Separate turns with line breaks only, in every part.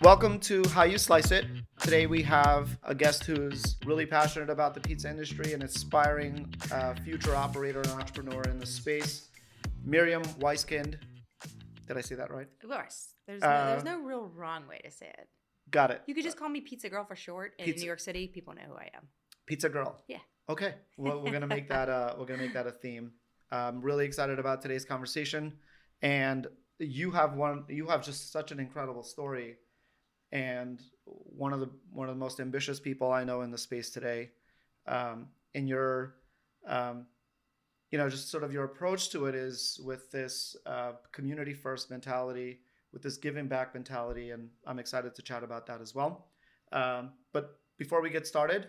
Welcome to How You Slice It. Today we have a guest who's really passionate about the pizza industry and aspiring uh, future operator and entrepreneur in the space, Miriam Weiskind. Did I say that right?
Of course. There's no,
Uh,
there's no real wrong way to say it.
Got it.
You could just call me Pizza Girl for short. And in
Pizza-
New York City, people know who I am.
Pizza Girl.
Yeah.
Okay. Well, we're gonna make that uh, we're gonna make that a theme. I'm really excited about today's conversation, and you have one. You have just such an incredible story, and one of the one of the most ambitious people I know in the space today. Um, in your, um, you know, just sort of your approach to it is with this uh, community first mentality, with this giving back mentality, and I'm excited to chat about that as well. Um, but before we get started,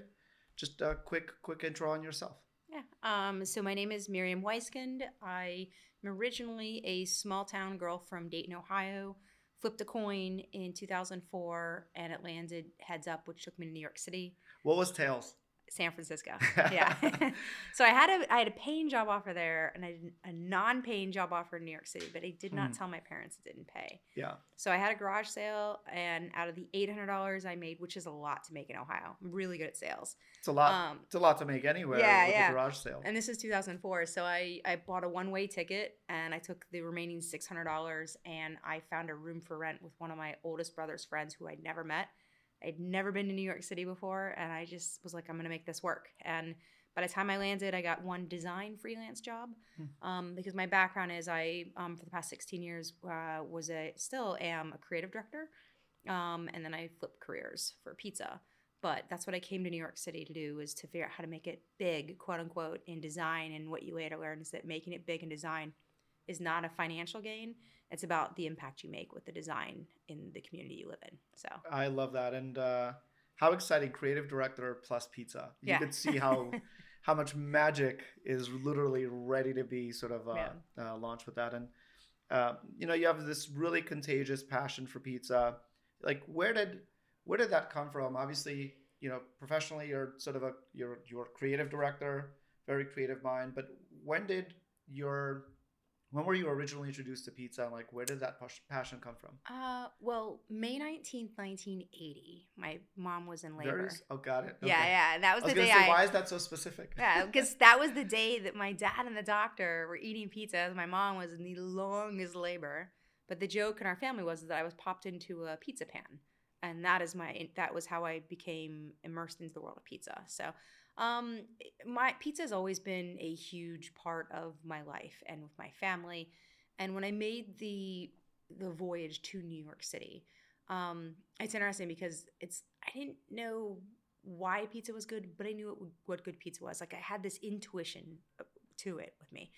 just a quick quick intro on yourself.
Yeah. Um, so my name is Miriam Weiskind. I am originally a small town girl from Dayton, Ohio. Flipped a coin in 2004 and it landed heads up, which took me to New York City,
What was Tails?
San Francisco. Yeah. so I had a I had a paying job offer there and I did a non-paying job offer in New York City, but I did not
Mhm.
tell my parents it didn't pay.
Yeah,
So I had a garage sale, and out of the eight hundred dollars I made, which is a lot to make in Ohio, I'm really good at sales.
it's a lot.
Um,
it's a lot to make anywhere
yeah,
with
yeah.
a garage sale.
and this is 2004, so I I bought a one way ticket, and I took the remaining six hundred dollars, and I found a room for rent with one of my oldest brother's friends who I'd never met. I'd never been to New York City before, and I just was like, I'm gonna make this work. And by the time I landed, I got one design freelance job
Hmm.
um, because my background is I um, for the past 16 years uh, was a still am a creative director, um, and then I flipped careers for pizza. But that's what I came to New York City to do was to figure out how to make it big, quote unquote, in design. And what you later learn is that making it big in design is not a financial gain. It's about the impact you make with the design in the community you live in. So
I love that, and uh, how exciting! Creative director plus pizza. You
Yeah.
could see how how much magic is literally ready to be sort of uh,
Yeah.
uh, launched with that, and uh, you know you have this really contagious passion for pizza. Like, where did where did that come from? Obviously, you know, professionally, you're sort of a you're you're a creative director, very creative mind. But when did your when were you originally introduced to pizza, and like where did that passion come from?
Uh, well, May 19th, 1980, my mom was in labor.
Oh, got it.
Yeah,
Okay.
yeah. That was,
I was
the day
say,
I.
why is that so specific?
Yeah, because that was the day that my dad and the doctor were eating pizza. as My mom was in the longest labor. But the joke in our family was that I was popped into a pizza pan, and that is my that was how I became immersed into the world of pizza. So, um, my pizza has always been a huge part of my life and with my family. And when I made the the voyage to New York City, um, it's interesting because it's I didn't know why pizza was good, but I knew it, what good pizza was. Like I had this intuition uh, to it with me.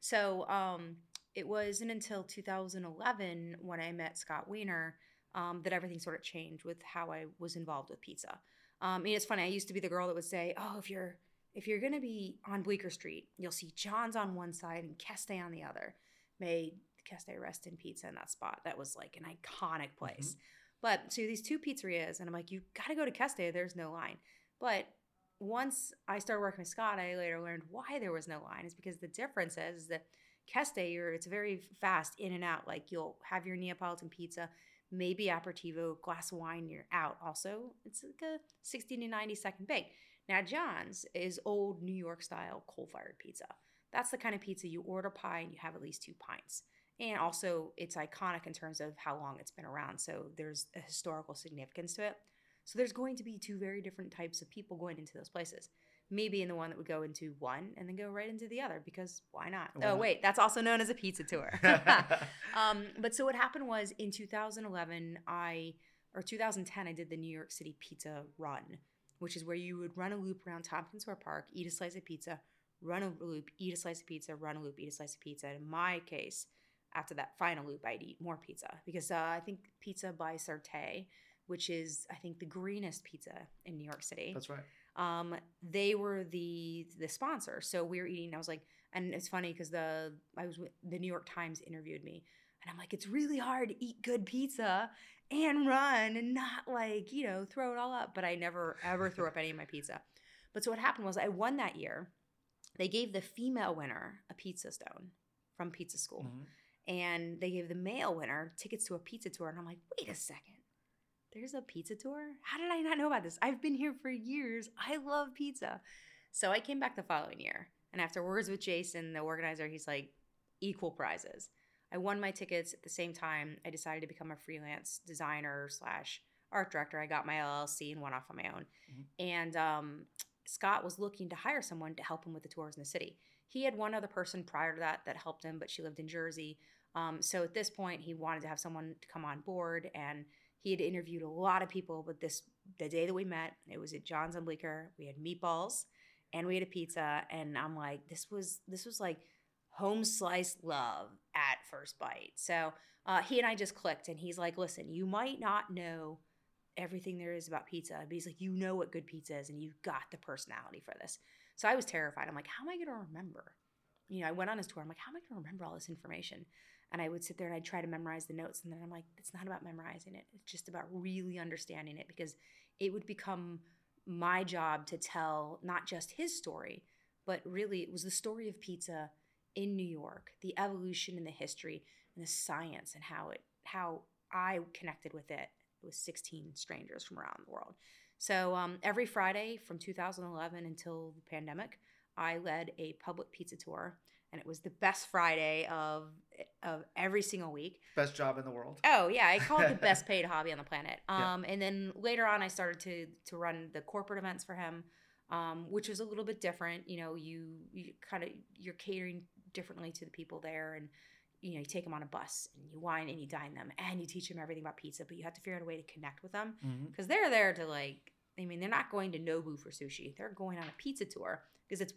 So um, it wasn't until 2011 when I met Scott Wiener um, that everything sort of changed with how I was involved with pizza. Um, mean, it's funny. I used to be the girl that would say, "Oh, if you're if you're gonna be on Bleecker Street, you'll see John's on one side and Keste on the other." May Keste rest in pizza in that spot. That was like an iconic place. But so these two pizzerias, and I'm like, you got to go to Keste. There's no line. But once I started working with Scott, I later learned why there was no line. Is because the difference is that Keste, you're it's very fast in and out. Like you'll have your Neapolitan pizza, maybe aperitivo, glass of wine, you're out. Also, it's like a 60 to 90 second bake. Now John's is old New York style coal fired pizza. That's the kind of pizza you order pie and you have at least two pints. And also, it's iconic in terms of how long it's been around. So there's a historical significance to it. So there's going to be two very different types of people going into those places. Maybe in the one that would go into one and then go right into the other because why not?
Why
oh,
not?
wait, that's also known as a pizza tour. um, but so what happened was in 2011, I, or 2010, I did the New York City Pizza Run, which is where you would run a loop around Tompkins Square Park, eat a slice of pizza, run a loop, eat a slice of pizza, run a loop, eat a slice of pizza. In my case, after that final loop, I'd eat more pizza because uh, I think Pizza by Certé, which is I think the greenest pizza in New York City.
That's right.
Um, they were the the sponsor. So we were eating. I was like, and it's funny because the I was the New York Times interviewed me, and I'm like, it's really hard to eat good pizza and run and not like you know throw it all up. But I never ever threw up any of my pizza. But so what happened was I won that year. They gave the female winner a pizza stone from pizza school
Mhm.
and they gave the male winner tickets to a pizza tour. And I'm like, wait a second. There's a pizza tour? How did I not know about this? I've been here for years. I love pizza. So I came back the following year. And after words with Jason, the organizer, he's like, equal prizes. I won my tickets at the same time. I decided to become a freelance designer slash art director. I got my LLC and went off on my own. Mm-hmm. And um, Scott was looking to hire someone to help him with the tours in the city. He had one other person prior to that that helped him, but she lived in Jersey. Um, so at this point, he wanted to have someone to come on board, and he had interviewed a lot of people. But this, the day that we met, it was at John's on Bleecker. We had meatballs, and we had a pizza, and I'm like, this was this was like home slice love at first bite. So uh, he and I just clicked, and he's like, listen, you might not know everything there is about pizza, but he's like, you know what good pizza is, and you've got the personality for this. So I was terrified. I'm like, how am I going to remember? You know, I went on his tour. I'm like, how am I going to remember all this information? And I would sit there and I'd try to memorize the notes. And then I'm like, it's not about memorizing it. It's just about really understanding it because it would become my job to tell not just his story, but really it was the story of pizza in New York, the evolution and the history and the science and how it how I connected with it with 16 strangers from around the world. So um, every Friday from 2011 until the pandemic, I led a public pizza tour, and it was the best Friday of of every single week.
Best job in the world.
Oh yeah, I call it the best paid hobby on the planet. Um, yeah. And then later on, I started to to run the corporate events for him, um, which was a little bit different. You know, you you kind of you're catering differently to the people there, and you know, you take them on a bus and you wine and you dine them and you teach them everything about pizza, but you have to figure out a way to connect with them because mm-hmm. they're there to like, I mean, they're not going to Nobu for sushi. They're going on a pizza tour because it's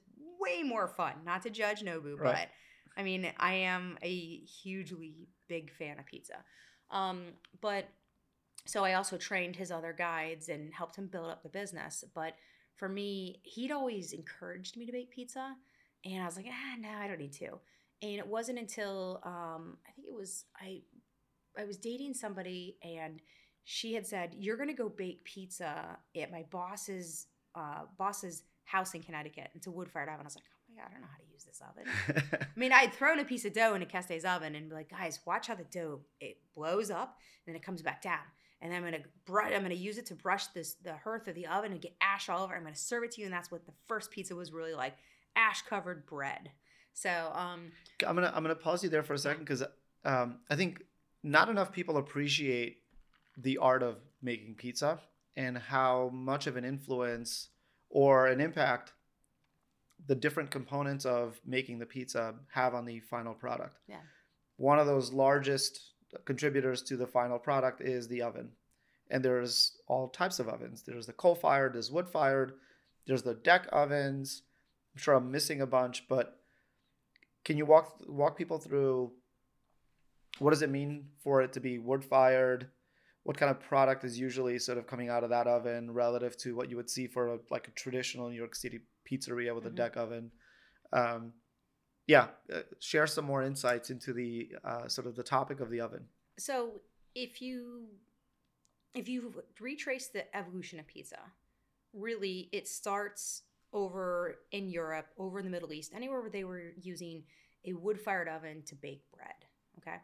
way more fun. Not to judge Nobu, right. but I mean, I am a hugely big fan of pizza. Um, but so I also trained his other guides and helped him build up the business. But for me, he'd always encouraged me to bake pizza. And I was like, ah, no, I don't need to and it wasn't until um, I think it was I I was dating somebody and she had said you're gonna go bake pizza at my boss's uh, boss's house in Connecticut. It's a wood fired oven. I was like, oh my god, I don't know how to use this oven. I mean, I'd thrown a piece of dough in a Kestes oven and be like, guys, watch how the dough it blows up and then it comes back down. And then I'm gonna brush. I'm gonna use it to brush this the hearth of the oven and get ash all over. I'm gonna serve it to you, and that's what the first pizza was really like: ash covered bread. So um,
I'm gonna I'm gonna pause you there for a second because um, I think not enough people appreciate the art of making pizza and how much of an influence or an impact the different components of making the pizza have on the final product.
Yeah.
One of those largest contributors to the final product is the oven. And there's all types of ovens. There's the coal fired, there's wood fired, there's the deck ovens. I'm sure I'm missing a bunch, but can you walk walk people through what does it mean for it to be wood fired? What kind of product is usually sort of coming out of that oven relative to what you would see for a, like a traditional New York City pizzeria with mm-hmm. a deck oven? Um, yeah, uh, share some more insights into the uh, sort of the topic of the oven.
So if you if you retrace the evolution of pizza, really it starts over in Europe, over in the Middle East, anywhere where they were using a wood fired oven to bake bread. Okay.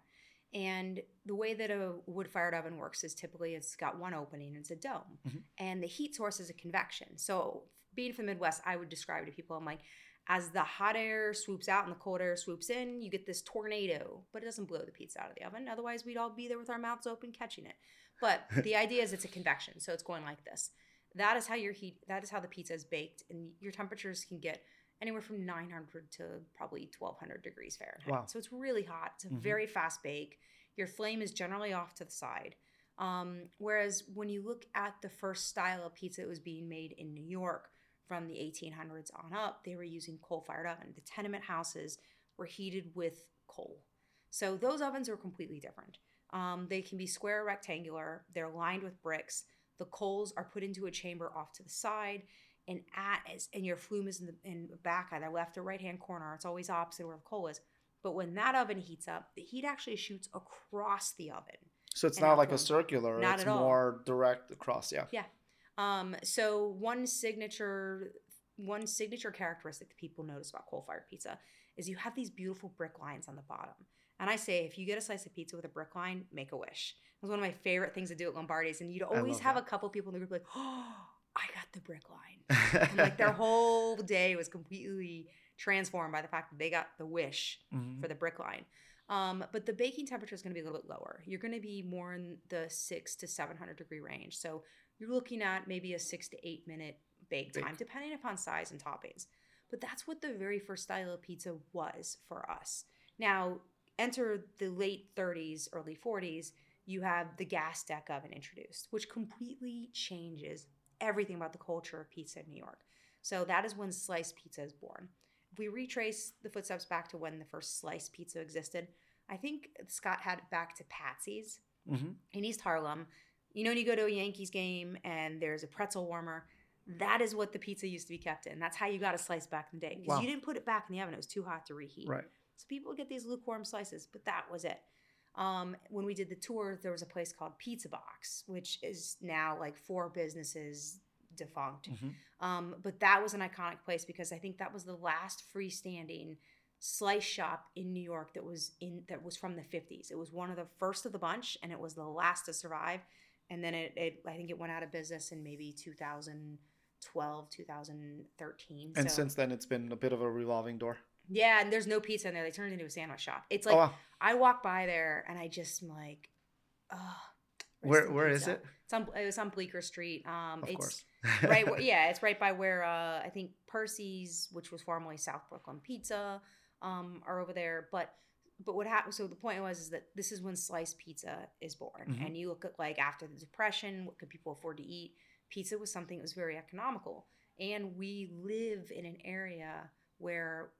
And the way that a wood fired oven works is typically it's got one opening, it's a dome, mm-hmm. and the heat source is a convection. So, being from the Midwest, I would describe to people, I'm like, as the hot air swoops out and the cold air swoops in, you get this tornado, but it doesn't blow the pizza out of the oven. Otherwise, we'd all be there with our mouths open catching it. But the idea is it's a convection, so it's going like this. That is how your heat. That is how the pizza is baked, and your temperatures can get anywhere from 900 to probably 1200 degrees Fahrenheit. Wow. So it's really hot. It's a mm-hmm. very fast bake. Your flame is generally off to the side. Um, whereas when you look at the first style of pizza that was being made in New York from the 1800s on up, they were using coal-fired oven. The tenement houses were heated with coal. So those ovens are completely different. Um, they can be square or rectangular. They're lined with bricks. The coals are put into a chamber off to the side, and at and your flume is in the in the back either left or right hand corner. It's always opposite where the coal is. But when that oven heats up, the heat actually shoots across the oven.
So it's not like a circular. Not it's more direct across. Yeah.
Yeah. Um, so one signature one signature characteristic that people notice about coal fired pizza is you have these beautiful brick lines on the bottom. And I say, if you get a slice of pizza with a brick line, make a wish. It was one of my favorite things to do at Lombardi's. And you'd always have
that.
a couple people in the group like, oh, I got the brick line. And like their whole day was completely transformed by the fact that they got the wish
Mhm.
for the brick line. Um, but the baking temperature is going to be a little bit lower. You're going to be more in the six to 700 degree range. So you're looking at maybe a six to eight minute bake
Bake.
time, depending upon size and toppings. But that's what the very first style of pizza was for us. Now, enter the late 30s, early 40s, you have the gas deck oven introduced, which completely changes everything about the culture of pizza in New York. So that is when sliced pizza is born. If we retrace the footsteps back to when the first sliced pizza existed, I think Scott had it back to Patsy's
Mhm.
in East Harlem. You know, when you go to a Yankees game and there's a pretzel warmer, that is what the pizza used to be kept in. That's how you got a slice back in the day because
Wow.
you didn't put it back in the oven; it was too hot to reheat.
Right.
So people would get these lukewarm slices, but that was it. Um, when we did the tour, there was a place called Pizza Box, which is now like four businesses defunct.
Mhm.
Um, but that was an iconic place because I think that was the last freestanding slice shop in New York that was in that was from the 50s. It was one of the first of the bunch and it was the last to survive. And then it, it I think it went out of business in maybe 2012, 2013.
And
so,
since then, it's been a bit of a revolving door.
Yeah, and there's no pizza in there. They turned it into a sandwich shop. It's
oh,
like
wow.
I walk by there and I just am like, oh.
where where is it?
It's on, it was on Bleecker Street. Um,
Of
it's
course.
right. Where, yeah, it's right by where uh, I think Percy's, which was formerly South Brooklyn Pizza, um, are over there. But but what happened? So the point was is that this is when sliced pizza is born,
Mhm.
and you look at like after the depression, what could people afford to eat? Pizza was something that was very economical, and we live in an area where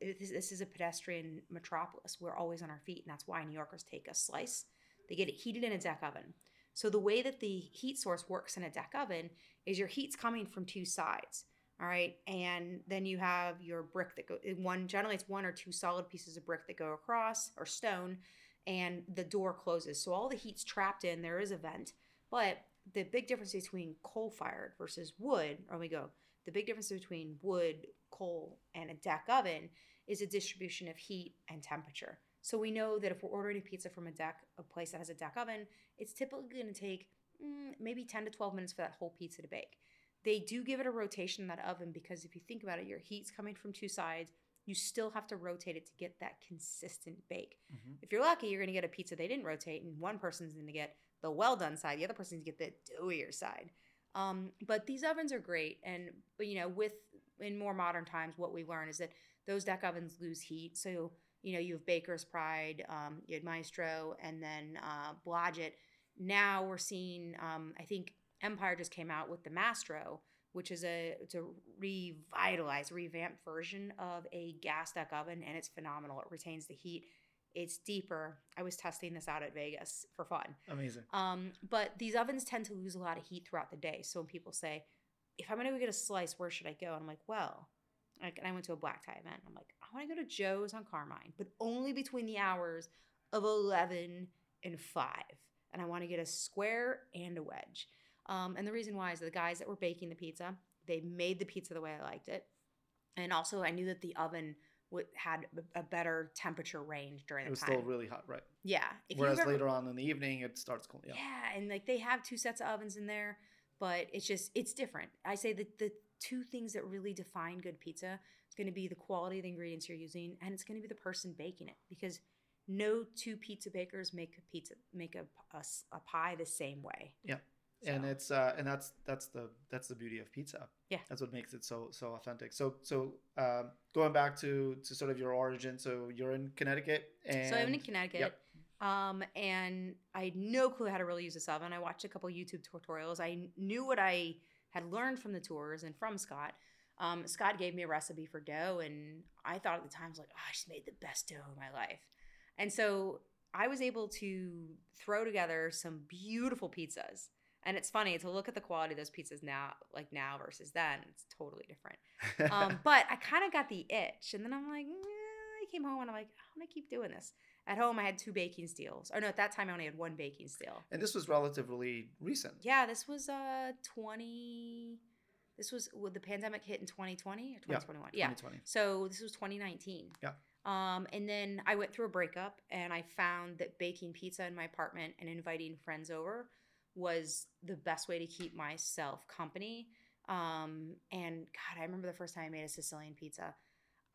it is- this is a pedestrian metropolis. We're always on our feet, and that's why New Yorkers take a slice. They get it heated in a deck oven. So the way that the heat source works in a deck oven is your heat's coming from two sides. All right. And then you have your brick that go one generally it's one or two solid pieces of brick that go across or stone and the door closes. So all the heat's trapped in, there is a vent. But the big difference between coal fired versus wood, or we go, the big difference between wood, coal, and a deck oven is a distribution of heat and temperature. So we know that if we're ordering a pizza from a deck, a place that has a deck oven, it's typically going to take mm, maybe 10 to 12 minutes for that whole pizza to bake. They do give it a rotation in that oven because if you think about it, your heat's coming from two sides. You still have to rotate it to get that consistent bake.
Mhm.
If you're lucky, you're going to get a pizza they didn't rotate, and one person's going to get the well done side, the other person's going to get the doughier side. Um, but these ovens are great, and but, you know, with in more modern times, what we learn is that those deck ovens lose heat. So you know, you have Baker's Pride, um, you had Maestro, and then uh, Blodgett. Now we're seeing, um, I think Empire just came out with the Mastro, which is a it's a revitalized, revamped version of a gas deck oven, and it's phenomenal. It retains the heat. It's deeper. I was testing this out at Vegas for fun.
Amazing.
Um, but these ovens tend to lose a lot of heat throughout the day. So when people say, if I'm gonna go get a slice, where should I go? And I'm like, well, like, and I went to a black tie event. I'm like, I want to go to Joe's on Carmine, but only between the hours of 11 and 5. And I want to get a square and a wedge. Um, and the reason why is the guys that were baking the pizza, they made the pizza the way I liked it. And also, I knew that the oven would, had a- better temperature range during
It
the
was
time.
still really hot, right?
yeah. If
Whereas
ever-
later on in the evening, it starts cooling.
yeah.
Yeah.
and like they have two sets of ovens in there, but it's just it's different. I say that the two things that really define good pizza is going to be the quality of the ingredients you're using, and it's going to be the person baking it because no two pizza bakers make a pizza make a a pie the same way.
Yeah. and it's uh and that's that's the that's the beauty of pizza
Yeah.
that's what makes it so so authentic so so um going back to to sort of your origin so you're in connecticut and
so I'm in Connecticut.
yep.
Um, and I had no clue how to really use this oven. I watched a couple YouTube tutorials. I knew what I had learned from the tours and from Scott. Um, Scott gave me a recipe for dough, and I thought at the time, I was like, oh, I just made the best dough of my life. And so I was able to throw together some beautiful pizzas. And it's funny to look at the quality of those pizzas now, like now versus then. It's totally different um, but I kind of got the itch, and then I'm like, eh, I came home and I'm like, I'm gonna keep doing this. At home, I had two baking steels. Or no, at that time, I only had one baking steel.
and this was relatively recent
Yeah, this was uh 20. This was when the pandemic hit in 2020 or 2021. Yeah.
2020
So this was 2019.
Yeah.
Um, and then I went through a breakup and I found that baking pizza in my apartment and inviting friends over was the best way to keep myself company. Um, and God, I remember the first time I made a Sicilian pizza.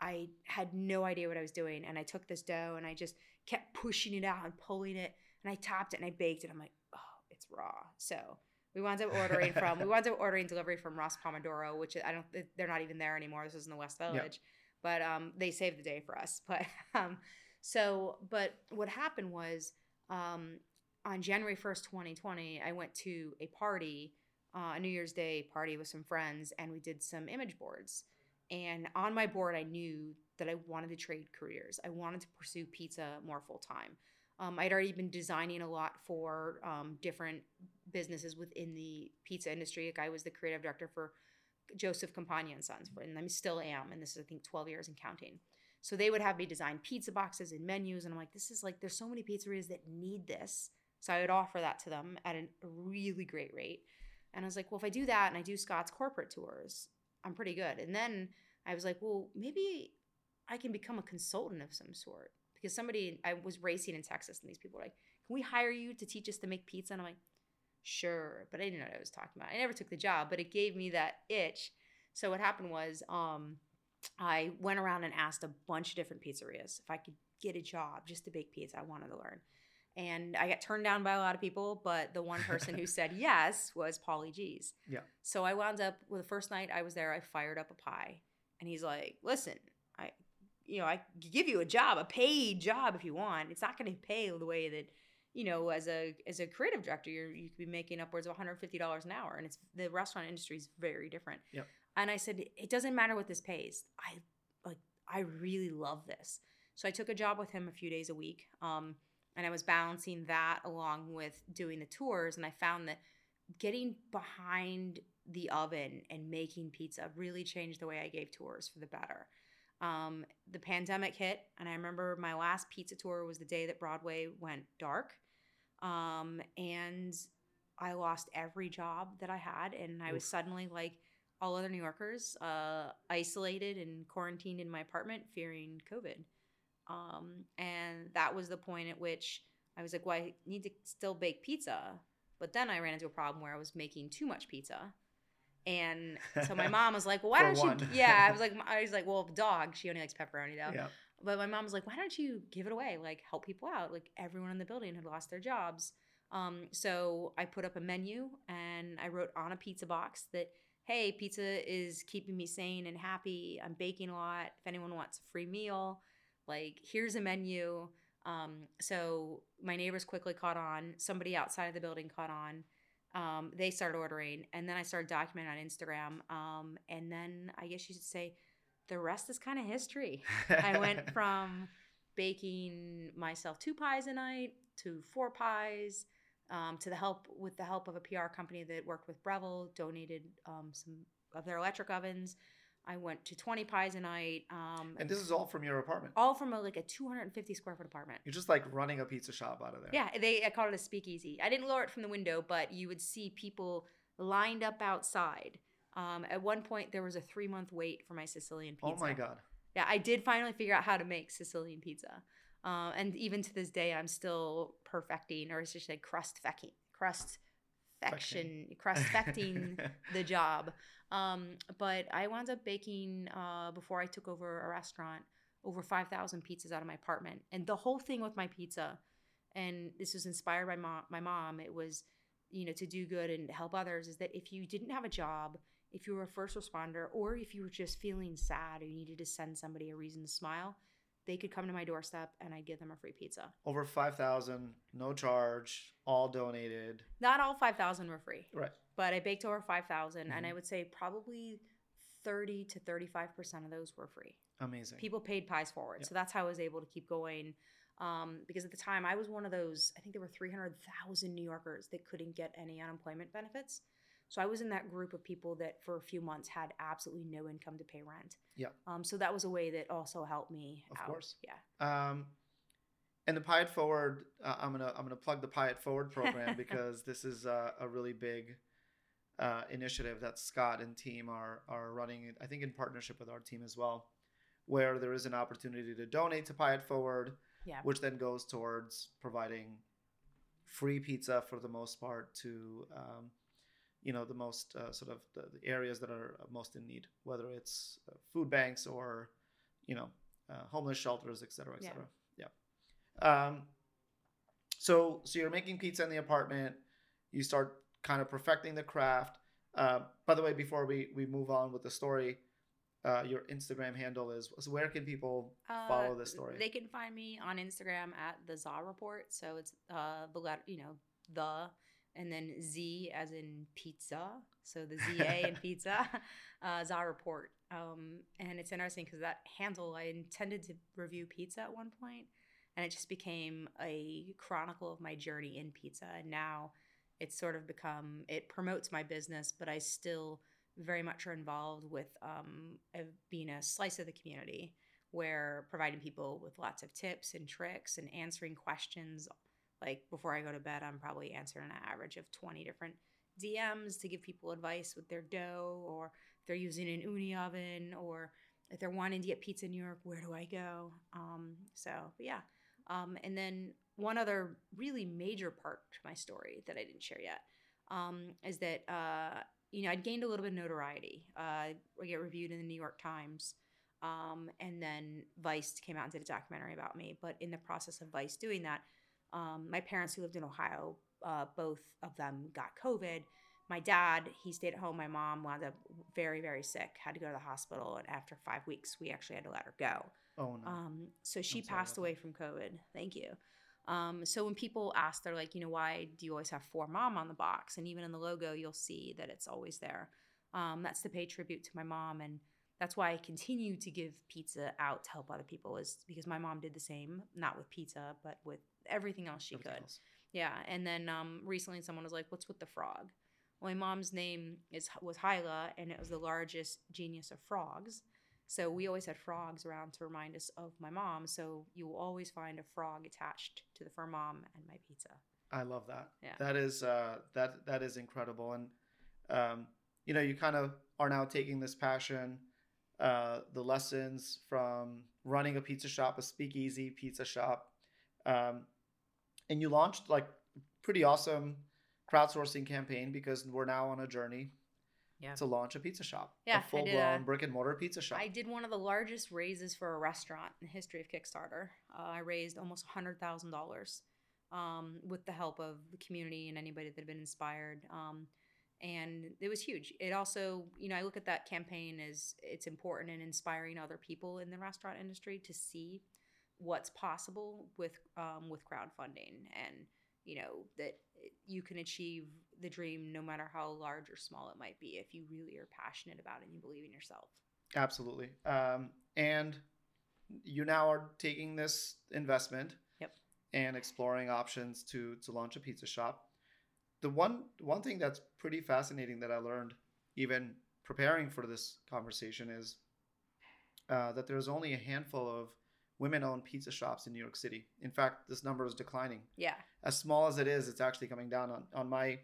I had no idea what I was doing. And I took this dough and I just kept pushing it out and pulling it. And I topped it and I baked it. I'm like, oh, it's raw. So we wound up ordering from, we wound up ordering delivery from Rosso Pomodoro, which I don't, they're not even there anymore. This is in the West Village. But um, they saved the day for us. But um, so, but what happened was um, on January 1st, 2020, I went to a party, uh, a New Year's Day party with some friends, and we did some image boards. And on my board, I knew that I wanted to trade careers. I wanted to pursue pizza more full time. Um, I'd already been designing a lot for um, different businesses within the pizza industry. Like I was the creative director for Joseph Campagna and Sons, and I still am. And this is, I think, 12 years and counting. So they would have me design pizza boxes and menus. And I'm like, this is like, there's so many pizzerias that need this. So I would offer that to them at a really great rate. And I was like, well, if I do that and I do Scott's corporate tours, I'm pretty good. And then I was like, well, maybe I can become a consultant of some sort. Because somebody, I was racing in Texas and these people were like, can we hire you to teach us to make pizza? And I'm like, sure. But I didn't know what I was talking about. I never took the job, but it gave me that itch. So what happened was um, I went around and asked a bunch of different pizzerias if I could get a job just to bake pizza. I wanted to learn and I got turned down by a lot of people, but the one person who said yes was Paulie Gee's.
Yeah.
So I wound up with the first night I was there, I fired up a pie, and he's like, "Listen, I, you know, I give you a job, a paid job if you want. It's not going to pay the way that." You know, as a as a creative director, you're, you could be making upwards of 150 dollars an hour, and it's the restaurant industry is very different.
Yep.
And I said, it doesn't matter what this pays. I like, I really love this. So I took a job with him a few days a week. Um, and I was balancing that along with doing the tours. And I found that getting behind the oven and making pizza really changed the way I gave tours for the better. Um, the pandemic hit, and I remember my last pizza tour was the day that Broadway went dark. Um, and I lost every job that I had, and I was suddenly like all other New Yorkers, uh, isolated and quarantined in my apartment, fearing COVID. Um, and that was the point at which I was like, well, I need to still bake pizza. But then I ran into a problem where I was making too much pizza. And so my mom was like, well, why don't
one.
you? Yeah, I was like, I was like, well, dog, she only likes pepperoni though.
Yeah.
But my mom was like, why don't you give it away? Like, help people out. Like, everyone in the building had lost their jobs. Um, so I put up a menu and I wrote on a pizza box that, hey, pizza is keeping me sane and happy. I'm baking a lot. If anyone wants a free meal, like, here's a menu. Um, so my neighbors quickly caught on. Somebody outside of the building caught on. Um, they started ordering, and then I started documenting on Instagram. Um, and then I guess you should say the rest is kind of history. I went from baking myself two pies a night to four pies. Um, to the help with the help of a PR company that worked with Breville, donated um, some of their electric ovens. I went to 20 pies a night. Um,
and this is all from your apartment.
all from a, like a 250 square foot apartment.
You're just like running a pizza shop out of there.
Yeah, they I called it a speakeasy. I didn't lower it from the window, but you would see people lined up outside. Um, at one point, there was a three month wait for my Sicilian pizza.
Oh my god.
Yeah, I did finally figure out how to make Sicilian pizza. Um, and even to this day, I'm still perfecting, or it's just like crust fecking, crust fection, crust fecting the job. Um, but I wound up baking uh, before I took over a restaurant over 5,000 pizzas out of my apartment. And the whole thing with my pizza, and this was inspired by mom, my mom, it was, you know, to do good and help others, is that if you didn't have a job, if you were a first responder, or if you were just feeling sad or you needed to send somebody a reason to smile, they could come to my doorstep and I'd give them a free pizza.
Over 5,000, no charge, all donated.
Not all 5,000 were free.
Right.
But I baked over 5,000 and I
Mhm.
would say probably 30 to 35% of those were free.
Amazing.
People paid pies forward.
Yeah.
So that's how I was able to keep going. Um, because at the time I was one of those, I think there were 300,000 New Yorkers that couldn't get any unemployment benefits. So I was in that group of people that for a few months had absolutely no income to pay rent.
Yeah.
Um, so that was a way that also helped me
Of
out.
course.
Yeah.
Um, and the Pie It Forward, uh, I'm gonna I'm gonna plug the Pie It Forward program because this is uh, a really big uh, initiative that Scott and team are are running. I think in partnership with our team as well, where there is an opportunity to donate to Pay It Forward,
Yeah.
which then goes towards providing free pizza for the most part to um, you know the most uh, sort of the, the areas that are most in need whether it's uh, food banks or you know uh, homeless shelters et cetera et
Yeah.
cetera yeah um, so so you're making pizza in the apartment you start kind of perfecting the craft uh, by the way before we we move on with the story uh, your instagram handle is so where can people follow
Uh,
this story
They can find me on Instagram at the Za Report. So it's uh the letter, you know, the and then Z as in pizza. So the Z A and pizza, uh, Za Report. Um, and it's interesting because that handle I intended to review pizza at one point, and it just became a chronicle of my journey in pizza. And now it's sort of become it promotes my business, but I still very much are involved with um, being a slice of the community where providing people with lots of tips and tricks and answering questions. Like before I go to bed, I'm probably answering an average of 20 different DMs to give people advice with their dough, or if they're using an Ooni oven, or if they're wanting to get pizza in New York, where do I go? Um, so, yeah. Um, and then one other really major part to my story that I didn't share yet um, is that uh, you know I'd gained a little bit of notoriety. Uh, I get reviewed in the New York Times. Um, and then Vice came out and did a documentary about me. But in the process of Vice doing that, um, my parents who lived in Ohio, uh, both of them got COVID. My dad, he stayed at home. My mom wound up very, very sick, had to go to the hospital. And after five weeks, we actually had to let her go.
oh no
Um, so she passed away from COVID. Thank you. Um, so when people ask, they're like, you know, why do you always have for mom on the box? And even in the logo, you'll see that it's always there. Um, that's to pay tribute to my mom, and that's why I continue to give pizza out to help other people. Is because my mom did the same, not with pizza, but with everything else she
Everything
could.
else.
Yeah, and then um, recently someone was like, "What's with the frog?" Well, my mom's name is was Hyla, and it was the largest genius of frogs. So we always had frogs around to remind us of my mom. So you will always find a frog attached to the fur mom and my pizza.
I love that.
Yeah.
That is uh, that that is incredible, and um, you know, you kind of are now taking this passion, uh, the lessons from running a pizza shop, a speakeasy pizza shop, um, and you launched like pretty awesome crowdsourcing campaign because we're now on a journey
Yeah.
to launch a pizza shop,
Yeah,
a
did
full
a-
blown brick and mortar pizza shop.
I did one of the largest raises for a restaurant in the history of Kickstarter. Uh, I raised almost hundred thousand dollars um, with the help of the community and anybody that had been inspired. Um, and it was huge. It also, you know, I look at that campaign as it's important in inspiring other people in the restaurant industry to see what's possible with um, with crowdfunding, and you know that you can achieve the dream no matter how large or small it might be if you really are passionate about it and you believe in yourself.
Absolutely. Um, and you now are taking this investment
Yep.
and exploring options to to launch a pizza shop. The one one thing that's pretty fascinating that I learned even preparing for this conversation is uh, that there's only a handful of women-owned pizza shops in New York City. In fact, this number is declining.
Yeah,
As small as it is, it's actually coming down. On on my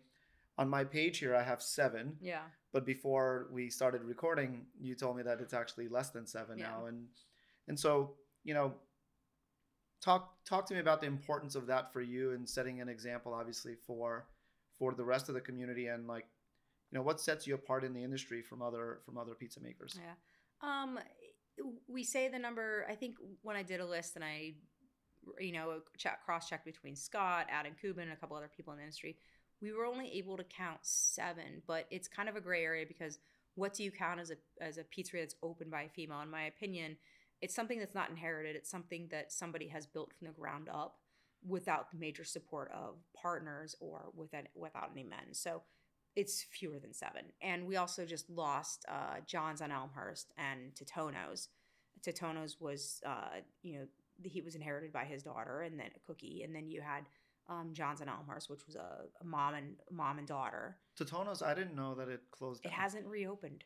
on my page here, I have seven
yeah.
but before we started recording you told me that it's actually less than seven
Yeah.
now and and so you know talk talk to me about the importance of that for you and setting an example obviously for for the rest of the community and like you know what sets you apart in the industry from other from other pizza makers
Yeah. Um, we say the number. I think when I did a list and I, you know, cross checked between Scott, Adam Kuban, and a couple other people in the industry, we were only able to count seven. But it's kind of a gray area because what do you count as a as a pizzeria that's opened by a female? In my opinion, it's something that's not inherited. It's something that somebody has built from the ground up without the major support of partners or without without any men. So it's fewer than seven. And we also just lost uh, John's on Elmhurst and Totonno's. Totonno's was, uh, you know, he was inherited by his daughter, and then Cookie, and then you had um, John's on Elmhurst, which was a, a mom and mom and daughter.
Totonno's i didn't know that it closed
It
down.
hasn't reopened.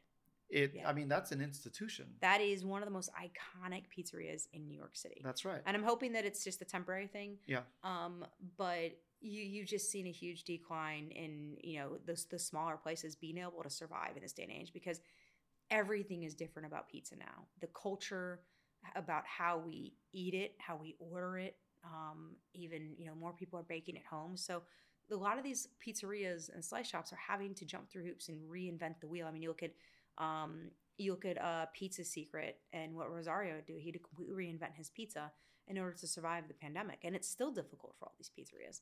it
yeah.
i mean that's an institution
That is one of the most iconic pizzerias in New York City.
that's right
and I'm hoping that it's just a temporary thing.
Yeah.
Um, but you you've just seen a huge decline in you know the the smaller places being able to survive in this day and age because everything is different about pizza now. The culture, about how we eat it, how we order it. Um, even you know more people are baking at home, so a lot of these pizzerias and slice shops are having to jump through hoops and reinvent the wheel. I mean, you look at um, you look at uh, Pizza Secret and what Rosario would do. He'd completely reinvent his pizza in order to survive the pandemic, and it's still difficult for all these pizzerias.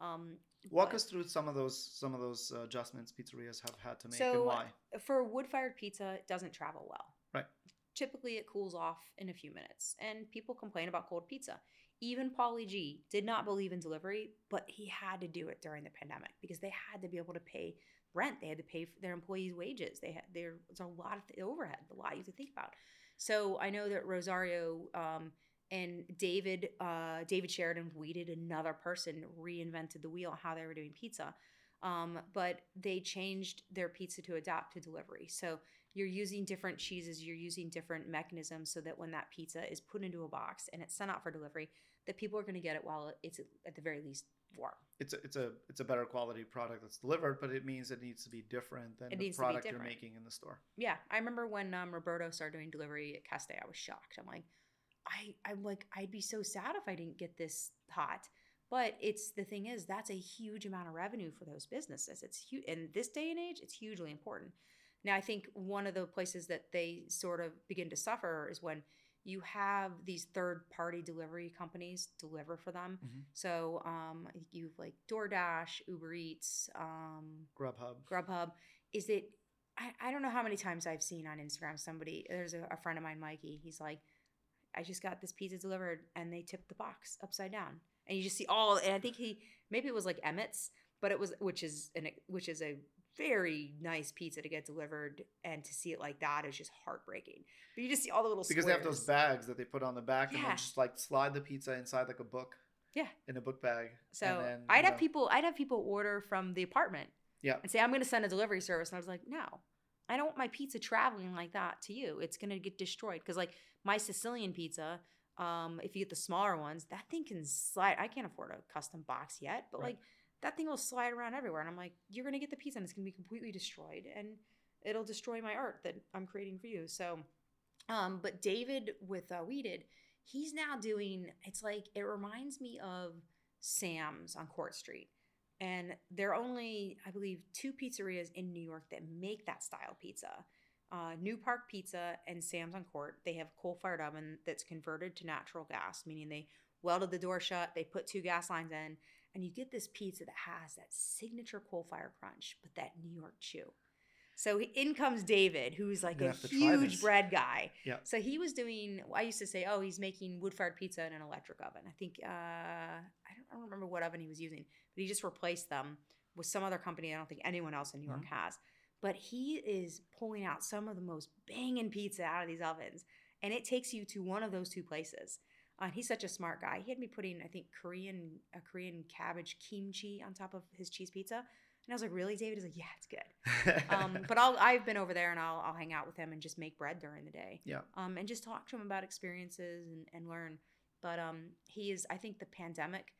Um,
Walk
but-
us through some of those some of those uh, adjustments pizzerias have had to make
So,
and why.
for wood fired pizza, it doesn't travel well.
Right.
Typically, it cools off in a few minutes, and people complain about cold pizza. Even Paulie Gee did not believe in delivery, but he had to do it during the pandemic because they had to be able to pay rent. They had to pay for their employees' wages. They had there was a lot of overhead, a lot you have to think about. So I know that Rosario um, and David uh, David Sheridan Wheated another person reinvented the wheel how they were doing pizza um, but they changed their pizza to adapt to delivery. So you're using different cheeses, you're using different mechanisms so that when that pizza is put into a box and it's sent out for delivery, that people are going to get it while it's at the very least warm.
It's a, it's a it's a better quality product that's delivered, but it means it needs to be different than
It
the
needs to be
product you're making in the store.
Yeah, I remember when um, Roberto started doing delivery at Keste, I was shocked. I'm like, I I'm like I'd be so sad if I didn't get this hot. But it's the thing is that's a huge amount of revenue for those businesses. It's huge in this day and age. It's hugely important. Now I think one of the places that they sort of begin to suffer is when you have these third party delivery companies deliver for them.
Mhm.
So um, you've like DoorDash, Uber Eats, um,
Grubhub.
Grubhub is it I, I don't know how many times I've seen on Instagram somebody there's a, a friend of mine, Mikey, he's like, I just got this pizza delivered and they tipped the box upside down. And you just see all and I think he maybe it was like Emmett's, but it was which is an which is a very nice pizza to get delivered and to see it like that is just heartbreaking. But you just see all the little
Because they have those bags that they put on the back and
Yeah.
then just like slide the pizza inside like a book.
Yeah.
In a book bag.
So
and then,
I'd
you
have
know,
people I'd have people order from the apartment.
Yeah.
And say, I'm gonna send a delivery service. And I was like, no. I don't want my pizza traveling like that to you. It's gonna get destroyed. Cause like my Sicilian pizza, um, if you get the smaller ones, that thing can slide. I can't afford a custom box yet, but
Right.
like that thing will slide around everywhere. And I'm like, you're gonna get the pizza and it's gonna be completely destroyed and it'll destroy my art that I'm creating for you. So um, but David with uh, Wheated, he's now doing. It's like it reminds me of Sam's on Court Street, and there are only, I believe, two pizzerias in New York that make that style pizza. Uh, New Park Pizza and Sam's on Court. They have coal fired oven that's converted to natural gas, meaning they welded the door shut. They put two gas lines in, and you get this pizza that has that signature coal fire crunch, but that New York chew. So in comes David, who's like a
have to try
huge bread guy.
Yeah.
So he was doing. I used to say, oh, he's making wood-fired pizza in an electric oven. I think uh, I don't, I don't remember what oven he was using, but he just replaced them with some other company. I don't think anyone else in New York has. But he is pulling out some of the most banging pizza out of these ovens, and it takes you to one of those two places. Uh, he's such a smart guy. He had me putting, I think, Korean a Korean cabbage kimchi on top of his cheese pizza, and I was like, "Really, David?" He's like, "Yeah, it's good." um, but I'll I've been over there and I'll I'll hang out with him and just make bread during the day.
Yeah.
Um, and just talk to him about experiences and, and learn. But um, he is I think the pandemic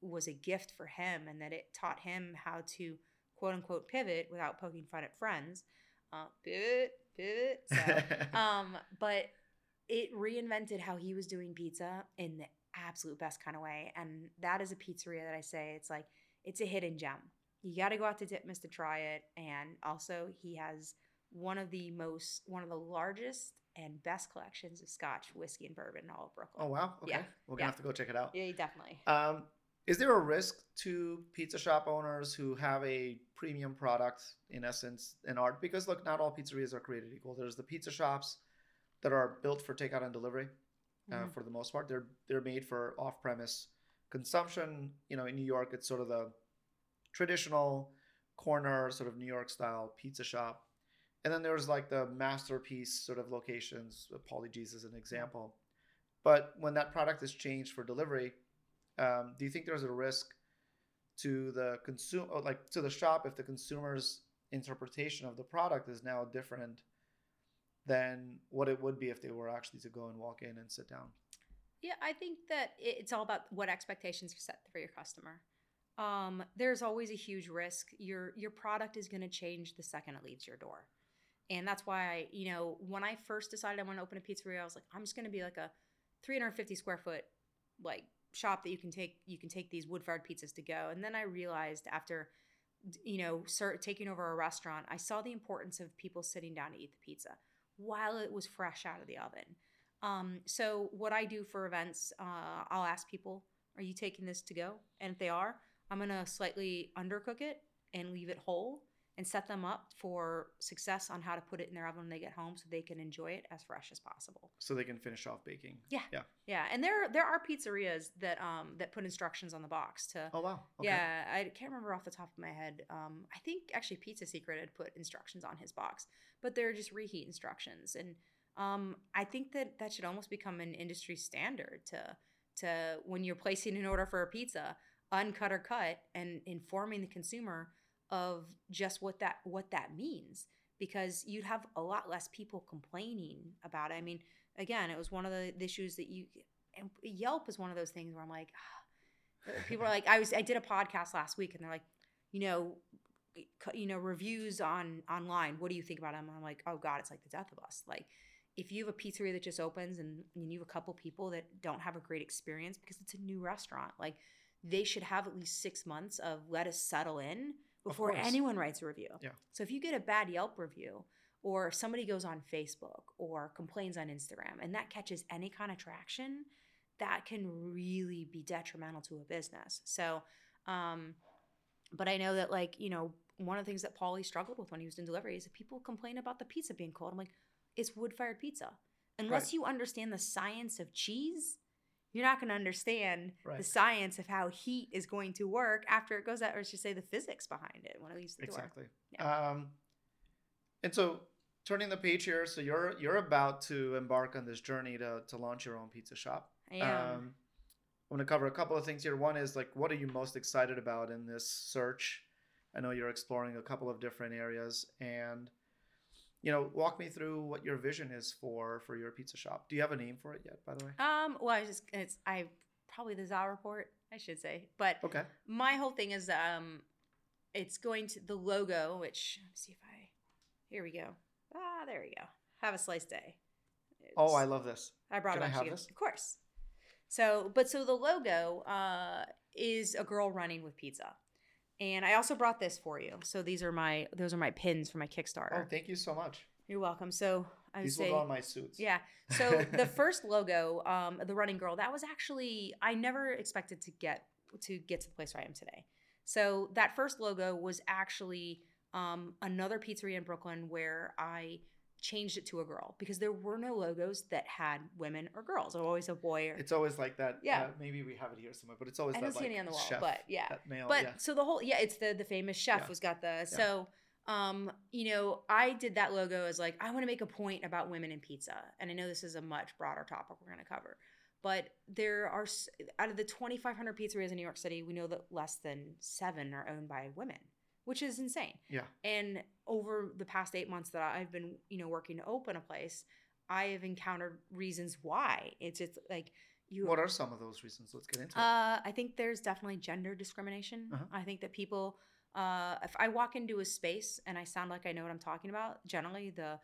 was a gift for him and that it taught him how to quote unquote pivot without poking fun at friends. Uh, pivot, pivot. So, um, but it reinvented how he was doing pizza in the absolute best kind of way. And that is a pizzeria that I say it's like it's a hidden gem. You got to go out to Ditmas to try it. And also, he has one of the most, one of the largest and best collections of Scotch whiskey and bourbon in all of Brooklyn.
oh wow. Okay.
Yeah.
We're gonna
Yeah.
have to go check it out.
yeah, definitely.
Um, is there a risk to pizza shop owners who have a premium product, in essence, in art? Because look, not all pizzerias are created equal. There's the pizza shops that are built for takeout and delivery, uh,
Mhm.
for the most part. They're they're made for off-premise consumption. You know, in New York, it's sort of the traditional corner, sort of New York style pizza shop. And then there's like the masterpiece sort of locations. Paulie Gee's is an example. But when that product is changed for delivery, um, do you think there's a risk to the consumer, like to the shop, if the consumer's interpretation of the product is now different than what it would be if they were actually to go and walk in and sit down?
Yeah, I think that it's all about what expectations are set for your customer. Um, there's always a huge risk. Your your product is going to change the second it leaves your door. And that's why I, you know, when I first decided I want to open a pizzeria, I was like, I'm just going to be like a 350 square foot like shop that you can take you can take these wood fired pizzas to go. And then I realized after you know, taking over a restaurant, I saw the importance of people sitting down to eat the pizza while it was fresh out of the oven. Um, so what I do for events, uh, I'll ask people, "Are you taking this to go?" And if they are, I'm gonna slightly undercook it and leave it whole and set them up for success on how to put it in their oven when they get home so they can enjoy it as fresh as possible.
So they can finish off baking.
Yeah.
Yeah.
Yeah, and there there are pizzerias that um that put instructions on the box to
Oh wow. Okay.
Yeah, I can't remember off the top of my head. Um I think actually Pizza Secret had put instructions on his box, but they're just reheat instructions and um I think that that should almost become an industry standard to to when you're placing an order for a pizza, uncut or cut and informing the consumer of just what that what that means because you'd have a lot less people complaining about it. I mean, again, it was one of the issues that you and Yelp is one of those things where I'm like, people are like, I was I did a podcast last week and they're like, you know, you know, reviews on online. What do you think about them? And I'm like, oh god, it's like the death of us. Like, if you have a pizzeria that just opens and you have a couple people that don't have a great experience because it's a new restaurant, like they should have at least six months of let us settle in before anyone writes a review.
Yeah.
So if you get a bad Yelp review or if somebody goes on Facebook or complains on Instagram and that catches any kind of traction, that can really be detrimental to a business. So, um, but I know that like, you know, one of the things that Paulie struggled with when he was in delivery is that people complain about the pizza being cold. I'm like, it's wood fired pizza. Unless
Right.
you understand the science of cheese, you're not going to understand the science of how heat is going to work after it goes out, or should say the physics behind it when it leaves the door.
Exactly. Um, and so turning the page here, so you're you're about to embark on this journey to to launch your own pizza shop.
I am.
Um, I want to cover a couple of things here. One is like, what are you most excited about in this search? I know you're exploring a couple of different areas, and you know, walk me through what your vision is for for your pizza shop. Do you have a name for it yet, by the way?
um, well, I just it's I probably the Za report, I should say, but
Okay.
my whole thing is um, it's going to the logo, which let me see if I here we go. Ah, there we go. Have a slice day.
Oh, I love this.
I brought
Can
it
I have
to you.
this?
Of course. So, but so the logo uh, is a girl running with pizza, and I also brought this for you. So these are my those are my pins for my Kickstarter.
Oh, thank you so much.
You're welcome. So I
These
say,
will go on my suits.
yeah. So the first logo, um, the running girl, that was actually I never expected to get to get to the place where I am today. So that first logo was actually um, another pizzeria in Brooklyn where I changed it to a girl because there were no logos that had women or girls. Was always a boy or
It's always like that.
Yeah.
uh, maybe we have it here somewhere, but it's always
I
that
don't see
like
any on the wall,
chef,
but yeah.
that male.
but
yeah.
so the whole yeah, it's the the famous chef
Yeah.
who's got the so um you know I did that logo as like I want to make a point about women in pizza, and I know this is a much broader topic we're going to cover, but there are out of the 2,500 pizzerias in New York City, we know that less than seven are owned by women, which is insane.
Yeah.
And over the past eight months that I've been you know working to open a place, I have encountered reasons why it's just like you
What are some of those reasons? Let's get into it.
uh, I think there's definitely gender discrimination.
Uh-huh.
I think that people, uh, if I walk into a space and I sound like I know what I'm talking about, generally the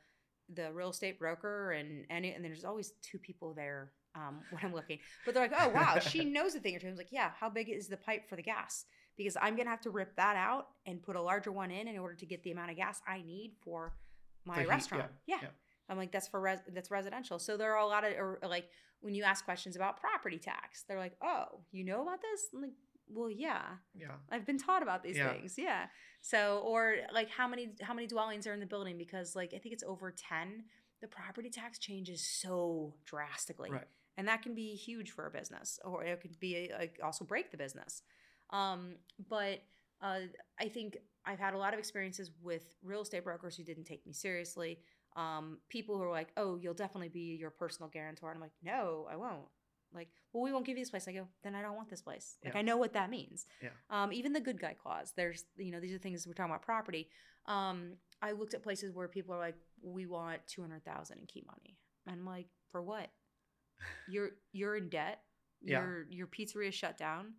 the real estate broker and and, and there's always two people there um, when I'm looking, but they're like, oh wow, she knows a thing or two. I was like, yeah, how big is the pipe for the gas? Because I'm gonna have to rip that out and put a larger one in in order to get the amount of gas I need for my
heat,
restaurant.
yeah,
yeah.
yeah.
I'm like, that's for res- that's residential. So there are a lot of or like when you ask questions about property tax, they're like, oh, you know about this? I'm like, well, yeah,
yeah.
I've been taught about these
Yeah.
things. Yeah. So or like how many how many dwellings are in the building? Because like I think it's over ten. The property tax changes so drastically,
Right.
and that can be huge for a business, or it could be like also break the business. Um, but uh, I think I've had a lot of experiences with real estate brokers who didn't take me seriously. Um, people who are like, "Oh, you'll definitely be your personal guarantor," and I'm like, "No, I won't." Like, well, we won't give you this place. I go, then I don't want this place. Like,
Yeah.
I know what that means.
Yeah.
Um, even the good guy clause. There's, you know, these are things we're talking about property. Um, I looked at places where people are like, we want two hundred thousand in key money, and I'm like, for what? You're you're in debt.
Yeah.
Your your pizzeria is shut down.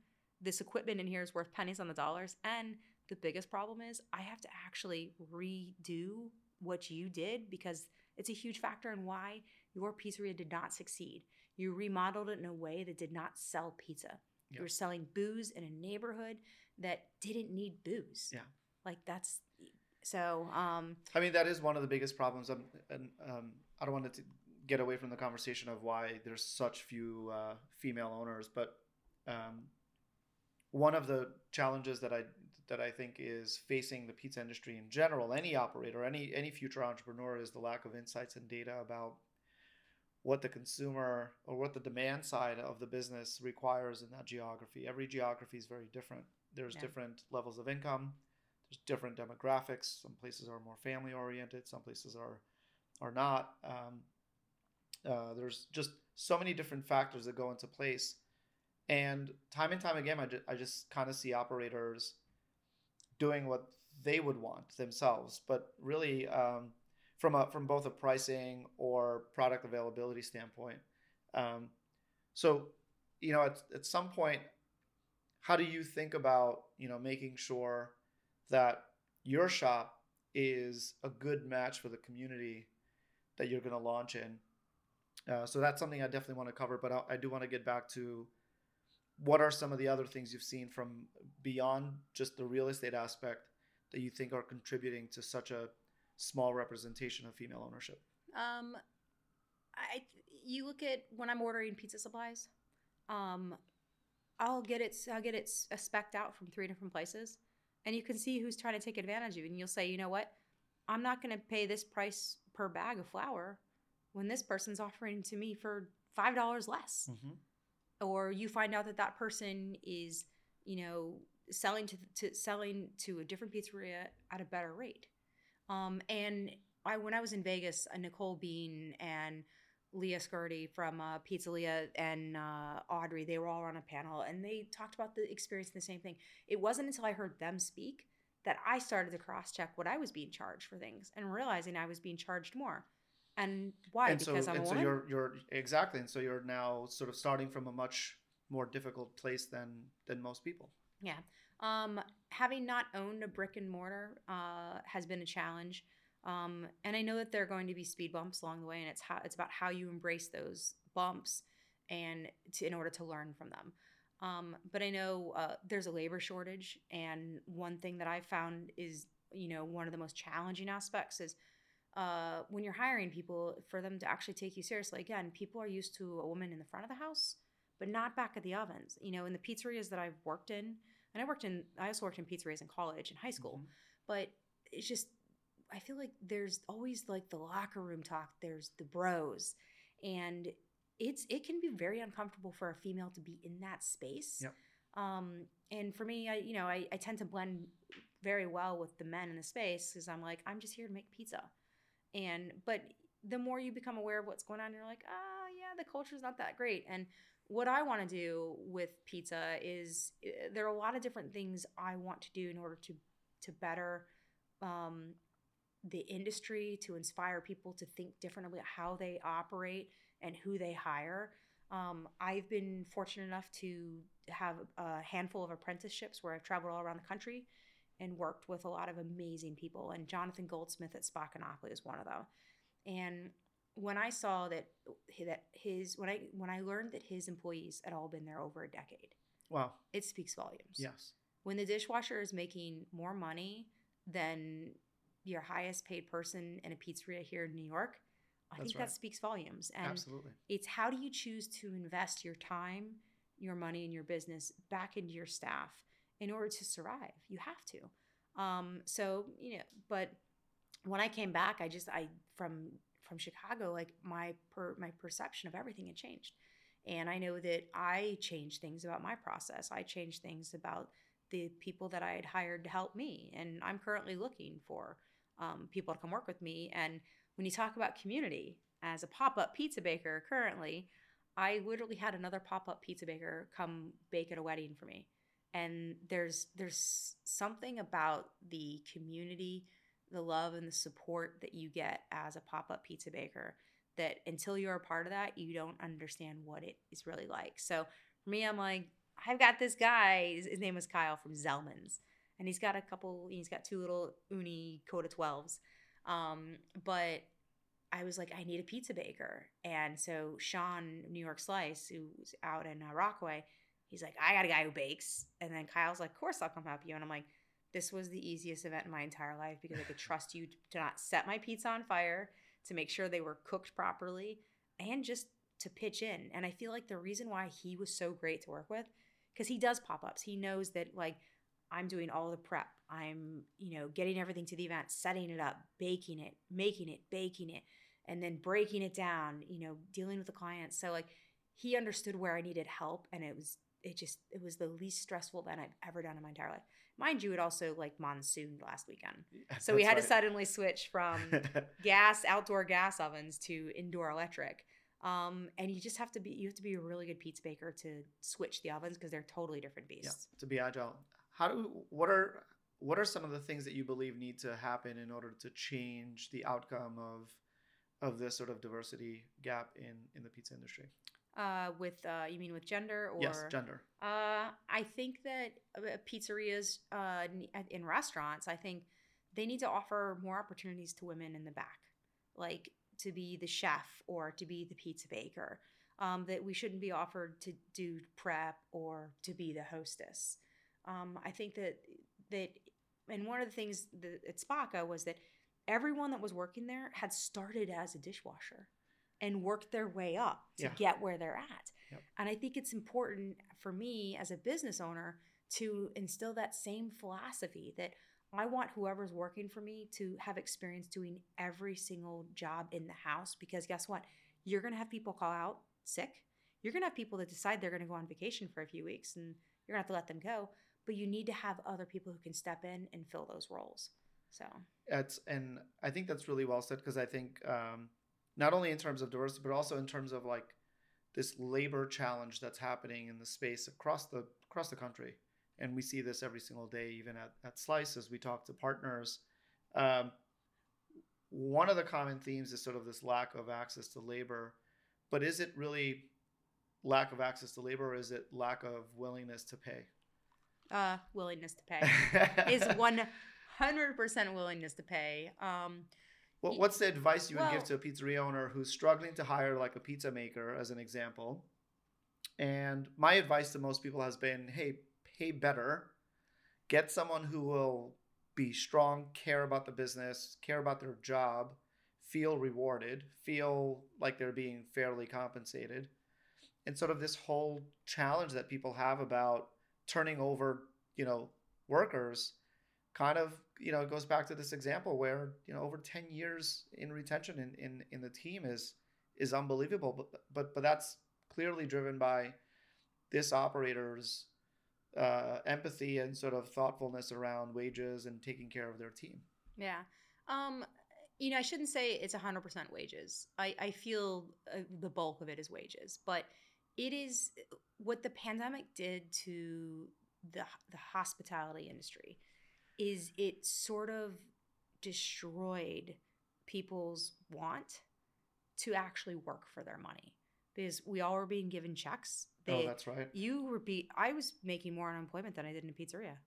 This equipment in here is worth pennies on the dollars, and the biggest problem is I have to actually redo what you did because it's a huge factor in why your pizzeria did not succeed. You remodeled it in a way that did not sell pizza.
Yeah.
You were selling booze in a neighborhood that didn't need booze.
Yeah.
Like that's so um
I mean, that is one of the biggest problems. Um, and um, I don't want to get away from the conversation of why there's such few uh, female owners, but um, one of the challenges that I that I think is facing the pizza industry in general, any operator, any any future entrepreneur, is the lack of insights and data about what the consumer or what the demand side of the business requires in that geography. Every geography is very different. There's
Yeah.
different levels of income. There's different demographics. Some places are more family oriented. Some places are are not. Um, uh, there's just so many different factors that go into place, and time and time again, I just, I just kind of see operators doing what they would want themselves, but really um, from a from both a pricing or product availability standpoint. Um, so, you know, at, at some point, how do you think about you know making sure that your shop is a good match for the community that you're going to launch in? Uh, so that's something I definitely want to cover, but I, I do want to get back to what are some of the other things you've seen from beyond just the real estate aspect that you think are contributing to such a small representation of female ownership?
Um, I you look at when I'm ordering pizza supplies, um, I'll get it. I'll get it uh, specked out from three different places, and you can see who's trying to take advantage of it. And you'll say, you know what, I'm not going to pay this price per bag of flour when this person's offering to me for five dollars less. Or you find out that that person is, you know, selling to, to selling to a different pizzeria at a better rate. Um, and I when I was in Vegas, uh, Nicole Bean and Leah Scurto from uh, PizzaLeah and uh, Audrey, they were all on a panel and they talked about the experience and the same thing. It wasn't until I heard them speak that I started to cross check what I was being charged for things and realizing I was being charged more. And why?
and so,
because I'm a
and so you're you're exactly, and so you're now sort of starting from a much more difficult place than than most people.
Yeah. Um, having not owned a brick and mortar uh, has been a challenge. Um, and I know that there are going to be speed bumps along the way, and it's how it's about how you embrace those bumps and to, in order to learn from them. Um, but I know uh, there's a labor shortage, and one thing that I found is you know one of the most challenging aspects is uh, when you're hiring people for them to actually take you seriously. Again, people are used to a woman in the front of the house, but not back at the ovens. You know, in the pizzerias that I've worked in, and I worked in, I also worked in pizzerias in college and high school,
Mhm.
but it's just, I feel like there's always like the locker room talk. There's the bros, and it's it can be very uncomfortable for a female to be in that space.
Yep.
Um, and for me, I you know I, I tend to blend very well with the men in the space because I'm like I'm just here to make pizza, and but the more you become aware of what's going on, you're like, ah, yeah, the culture's not that great. And what I want to do with pizza is uh, there are a lot of different things I want to do in order to to better um, the industry, to inspire people to think differently about how they operate and who they hire. Um, I've been fortunate enough to have a handful of apprenticeships where I've traveled all around the country and worked with a lot of amazing people. And Jonathan Goldsmith at Spacca Napoli is one of them. And when I saw that that his when I when I learned that his employees had all been there over a decade,
Wow.
it speaks volumes.
Yes.
When the dishwasher is making more money than your highest paid person in a pizzeria here in New York, I
That's
think
right.
that speaks volumes. And
Absolutely.
it's how do you choose to invest your time, your money, and your business back into your staff in order to survive? You have to. Um, so you know, but when I came back, I just I from from Chicago, like my per, my perception of everything had changed, and I know that I changed things about my process. I changed things about the people that I had hired to help me, and I'm currently looking for um, people to come work with me. And when you talk about community, as a pop up pizza baker currently, I literally had another pop up pizza baker come bake at a wedding for me. And there's there's something about the community, the love and the support that you get as a pop up pizza baker that until you're a part of that, you don't understand what it is really like. So for me, I'm like, I've got this guy. His, name is Kyle from Zellman's, and he's got a couple. He's got two little Ooni Koda 12s. Um, but I was like, I need a pizza baker. And so Sean, New York Slice, who's out in uh, Rockaway, he's like, I got a guy who bakes. And then Kyle's like, Of course I'll come help you. And I'm like, This was the easiest event in my entire life because I could trust you to not set my pizza on fire, to make sure they were cooked properly, and just to pitch in. And I feel like the reason why he was so great to work with, because he does pop ups, he knows that like I'm doing all the prep. I'm, you know, getting everything to the event, setting it up, baking it, making it, baking it, and then breaking it down, you know, dealing with the clients. So like he understood where I needed help and it was it just it was the least stressful event I've ever done in my entire life. Mind you, it also like monsooned last weekend. So we had right. to suddenly switch from gas outdoor gas ovens to indoor electric. Um, and you just have to be you have to be a really good pizza baker to switch the ovens because they're totally different beasts.
Yeah, to be agile. How do what are what are some of the things that you believe need to happen in order to change the outcome of of this sort of diversity gap in in the pizza industry?
Uh, with uh, you mean with gender or
yes, gender.
Uh, I think that uh, pizzerias uh, in restaurants, I think they need to offer more opportunities to women in the back, like to be the chef or to be the pizza baker. Um, that we shouldn't be offered to do prep or to be the hostess. Um, I think that that, and one of the things that, at Spacca was that everyone that was working there had started as a dishwasher and work their way up to yeah. get where they're at. Yep. And I think it's important for me as a business owner to instill that same philosophy that I want whoever's working for me to have experience doing every single job in the house because guess what? You're going to have people call out sick. You're going to have people that decide they're going to go on vacation for a few weeks and you're going to have to let them go. But you need to have other people who can step in and fill those roles. So
that's and I think that's really well said because I think um, not only in terms of diversity but also in terms of like this labor challenge that's happening in the space across the across the country. And we see this every single day even at, at slice as we talk to partners. Um, one of the common themes is sort of this lack of access to labor. But is it really lack of access to labor or is it lack of willingness to pay?
Uh willingness to pay is 100% willingness to pay. Um
what's the advice you would well, give to a pizzeria owner who's struggling to hire like a pizza maker as an example and my advice to most people has been hey pay better, get someone who will be strong, care about the business, care about their job, feel rewarded, feel like they're being fairly compensated. And sort of this whole challenge that people have about turning over, you know, workers kind of, you know, it goes back to this example where, you know, over 10 years in retention in, in, in the team is is unbelievable. But but but that's clearly driven by this operator's uh, empathy and sort of thoughtfulness around wages and taking care of their team.
Yeah. Um, you know, I shouldn't say it's 100% wages. I, I feel uh, the bulk of it is wages, but it is what the pandemic did to the, the hospitality industry is it sort of destroyed people's want to actually work for their money because we all were being given checks
Oh, they, oh, that's right.
You repeat. I was making more unemployment than I did in a pizzeria.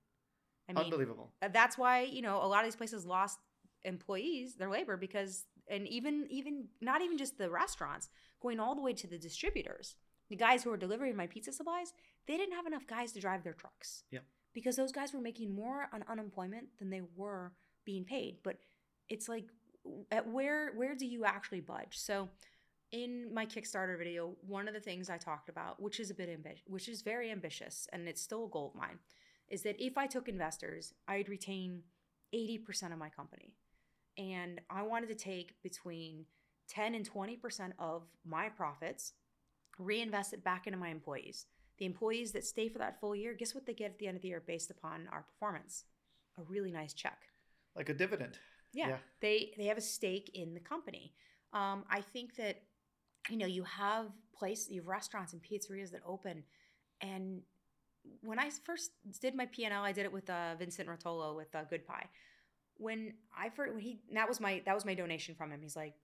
I mean, Unbelievable.
Uh, that's why you know a lot of these places lost employees, their labor, because and even even not even just the restaurants, going all the way to the distributors, the guys who were delivering my pizza supplies, they didn't have enough guys to drive their trucks.
Yeah.
Because those guys were making more on unemployment than they were being paid. But it's like, at where where do you actually budge? So in my Kickstarter video, one of the things I talked about, which is a bit ambitious, which is very ambitious, and it's still a goal of mine, is that if I took investors, I'd retain 80% of my company. And I wanted to take between 10 and 20% of my profits, reinvest it back into my employees. The employees that stay for that full year, guess what they get at the end of the year based upon our performance? A really nice check.
Like a dividend.
Yeah. yeah. They they have a stake in the company. Um, I think that you know, you have place, you have restaurants and pizzerias that open, and when I first did my P&L, I did it with uh, Vincent Rotolo with uh, Good Pie. When I first, when he that was my that was my donation from him. He's like,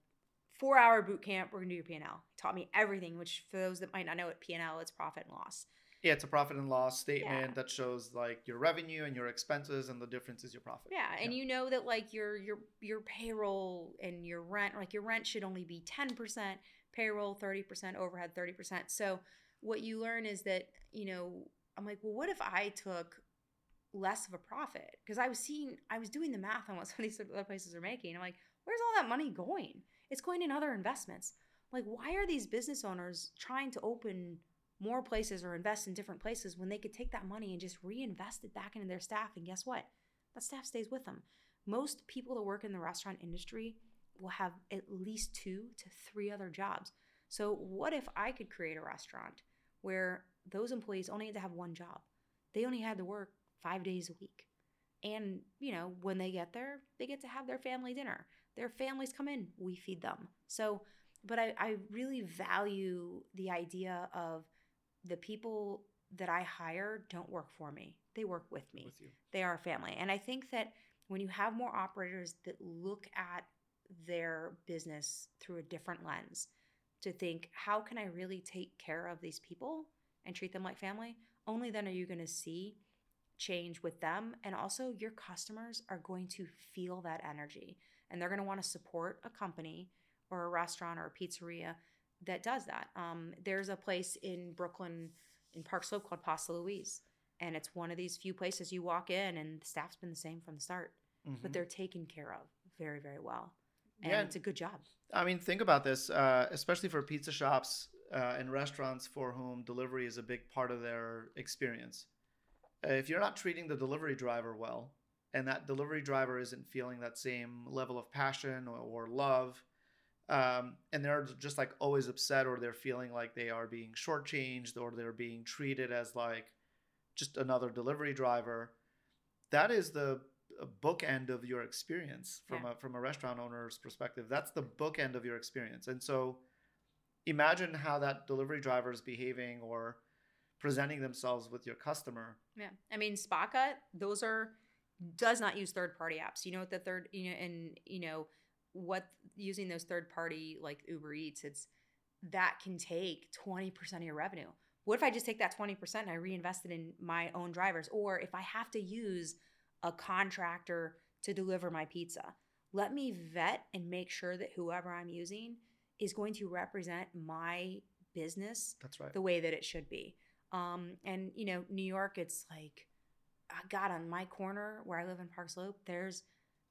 four hour boot camp. We're gonna do your P&L. He taught me everything. Which for those that might not know, it P&L it's profit and loss.
Yeah, it's a profit and loss statement
Yeah.
that shows like your revenue and your expenses, and the difference is your profit.
Yeah, and
Yeah.
you know that like your your your payroll and your rent, like your rent should only be ten percent payroll, thirty percent overhead, thirty percent. So what you learn is that you know I'm like, well, what if I took less of a profit? Because I was seeing, I was doing the math on what some of these other places are making. I'm like, where's all that money going? It's going in other investments. Like, why are these business owners trying to open more places or invest in different places when they could take that money and just reinvest it back into their staff? And guess what? That staff stays with them. Most people that work in the restaurant industry will have at least two to three other jobs. So, what if I could create a restaurant where those employees only had to have one job? They only had to work five days a week. And, you know, when they get there, they get to have their family dinner. Their families come in, we feed them. So, but I, I really value the idea of the people that I hire don't work for me, they work with me
With
they are family. And I think that when you have more operators that look at their business through a different lens, to think, how can I really take care of these people and treat them like family? Only then are you going to see change with them. And also, your customers are going to feel that energy and they're going to want to support a company or a restaurant or a pizzeria that does that. Um, there's a place in Brooklyn in Park Slope called Pasta Louise and it's one of these few places you walk in and the staff's been the same from the start but
Mhm.
they're taken care of very very well and
Yeah.
it's a good job
I mean, think about this, uh, especially for pizza shops uh, and restaurants for whom delivery is a big part of their experience. If you're not treating the delivery driver well, and that delivery driver isn't feeling that same level of passion or, or love, um, and they're just like always upset, or they're feeling like they are being shortchanged, or they're being treated as like just another delivery driver, that is the bookend of your experience from
Yeah.
a from a restaurant owner's perspective. That's the bookend of your experience, and so imagine how that delivery driver is behaving or presenting themselves with your customer.
yeah i mean Spacca those are does not use third party apps you know what the third you know and you know what using those third party like uber eats it's that can take 20% of your revenue what if i just take that 20% and i reinvest it in my own drivers or if i have to use a contractor to deliver my pizza let me vet and make sure that whoever i'm using is going to represent my business
That's right.
the way that it should be. Um, and you know, New York, it's like, I got on my corner where I live in Park Slope. There's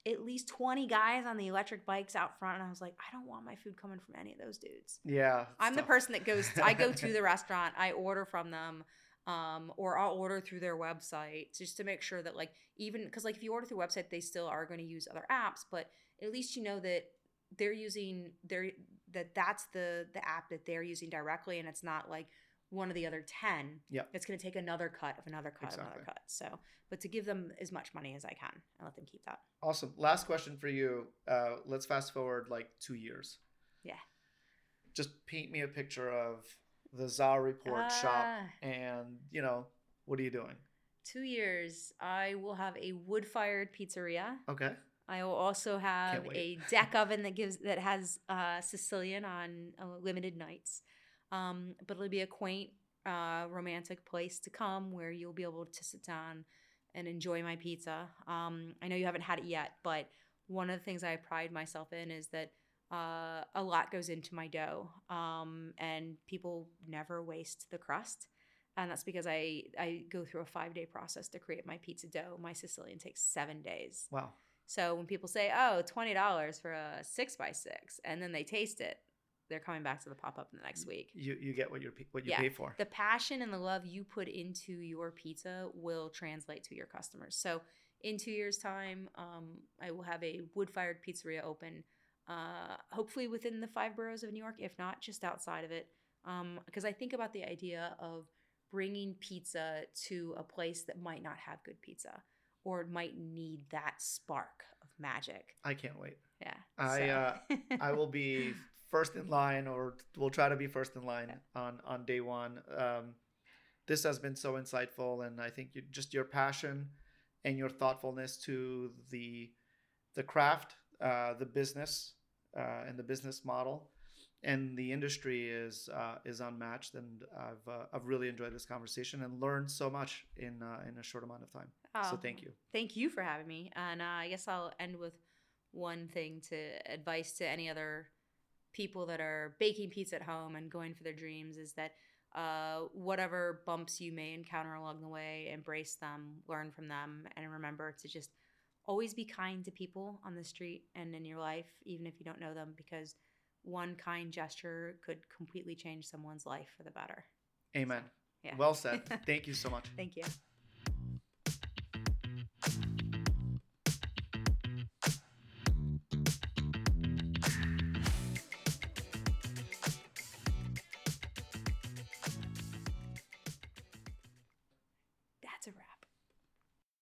at least 20 guys on the electric bikes out front, and I was like, I don't want my food coming from any of those dudes.
yeah.
I'm the person that goes. to, I go to the restaurant. I order from them, um, or I'll order through their website just to make sure that like even because like if you order through website, they still are going to use other apps, but at least you know that they're using their that that's the the app that they're using directly, and it's not like one of the other 10
yeah
it's going to take another cut of another cut of
Exactly.
another cut so but to give them as much money as i can and let them keep that
Awesome. Last question for you. Uh, let's fast forward like two years.
Yeah.
Just paint me a picture of the Za Report shop,
Ah.
and you know what are you doing?
two years i will have a wood-fired pizzeria
Okay.
I will also have a deck oven that gives that has uh, Sicilian on uh, limited nights. Um, but it'll be a quaint, uh, romantic place to come where you'll be able to sit down and enjoy my pizza. Um, I know you haven't had it yet, but one of the things I pride myself in is that uh, a lot goes into my dough, um, and people never waste the crust. And that's because I, I go through a five day process to create my pizza dough. My Sicilian takes seven days.
Wow.
So when people say, "Oh, twenty dollars for a six by six, and then they taste it, they're coming back to the pop up in the next week.
You you get what you what you
Yeah.
pay for.
The passion and the love you put into your pizza will translate to your customers. So in two years' time, um, I will have a wood fired pizzeria open, uh, hopefully within the five boroughs of New York, if not just outside of it. Because I think about the idea of bringing pizza to a place that might not have good pizza or might need that spark of magic.
I can't wait.
Yeah.
I,
so-
uh, I will be first in line, or we'll try to be first in line
Yeah.
on on day one. Um, this has been so insightful, and I think you, just your passion and your thoughtfulness to the the craft, uh, the business, uh, and the business model, and the industry is uh, is unmatched, and I've uh, I've really enjoyed this conversation and learned so much in uh, in a short amount of time. so
Oh,
thank you.
Thank you for having me. And uh, I guess I'll end with one thing to advice to any other people that are baking pizza at home and going for their dreams is that uh, whatever bumps you may encounter along the way, embrace them, learn from them, and remember to just always be kind to people on the street and in your life, even if you don't know them, because one kind gesture could completely change someone's life for the better.
Amen.
Yeah.
Well said. Thank you so much.
Thank you.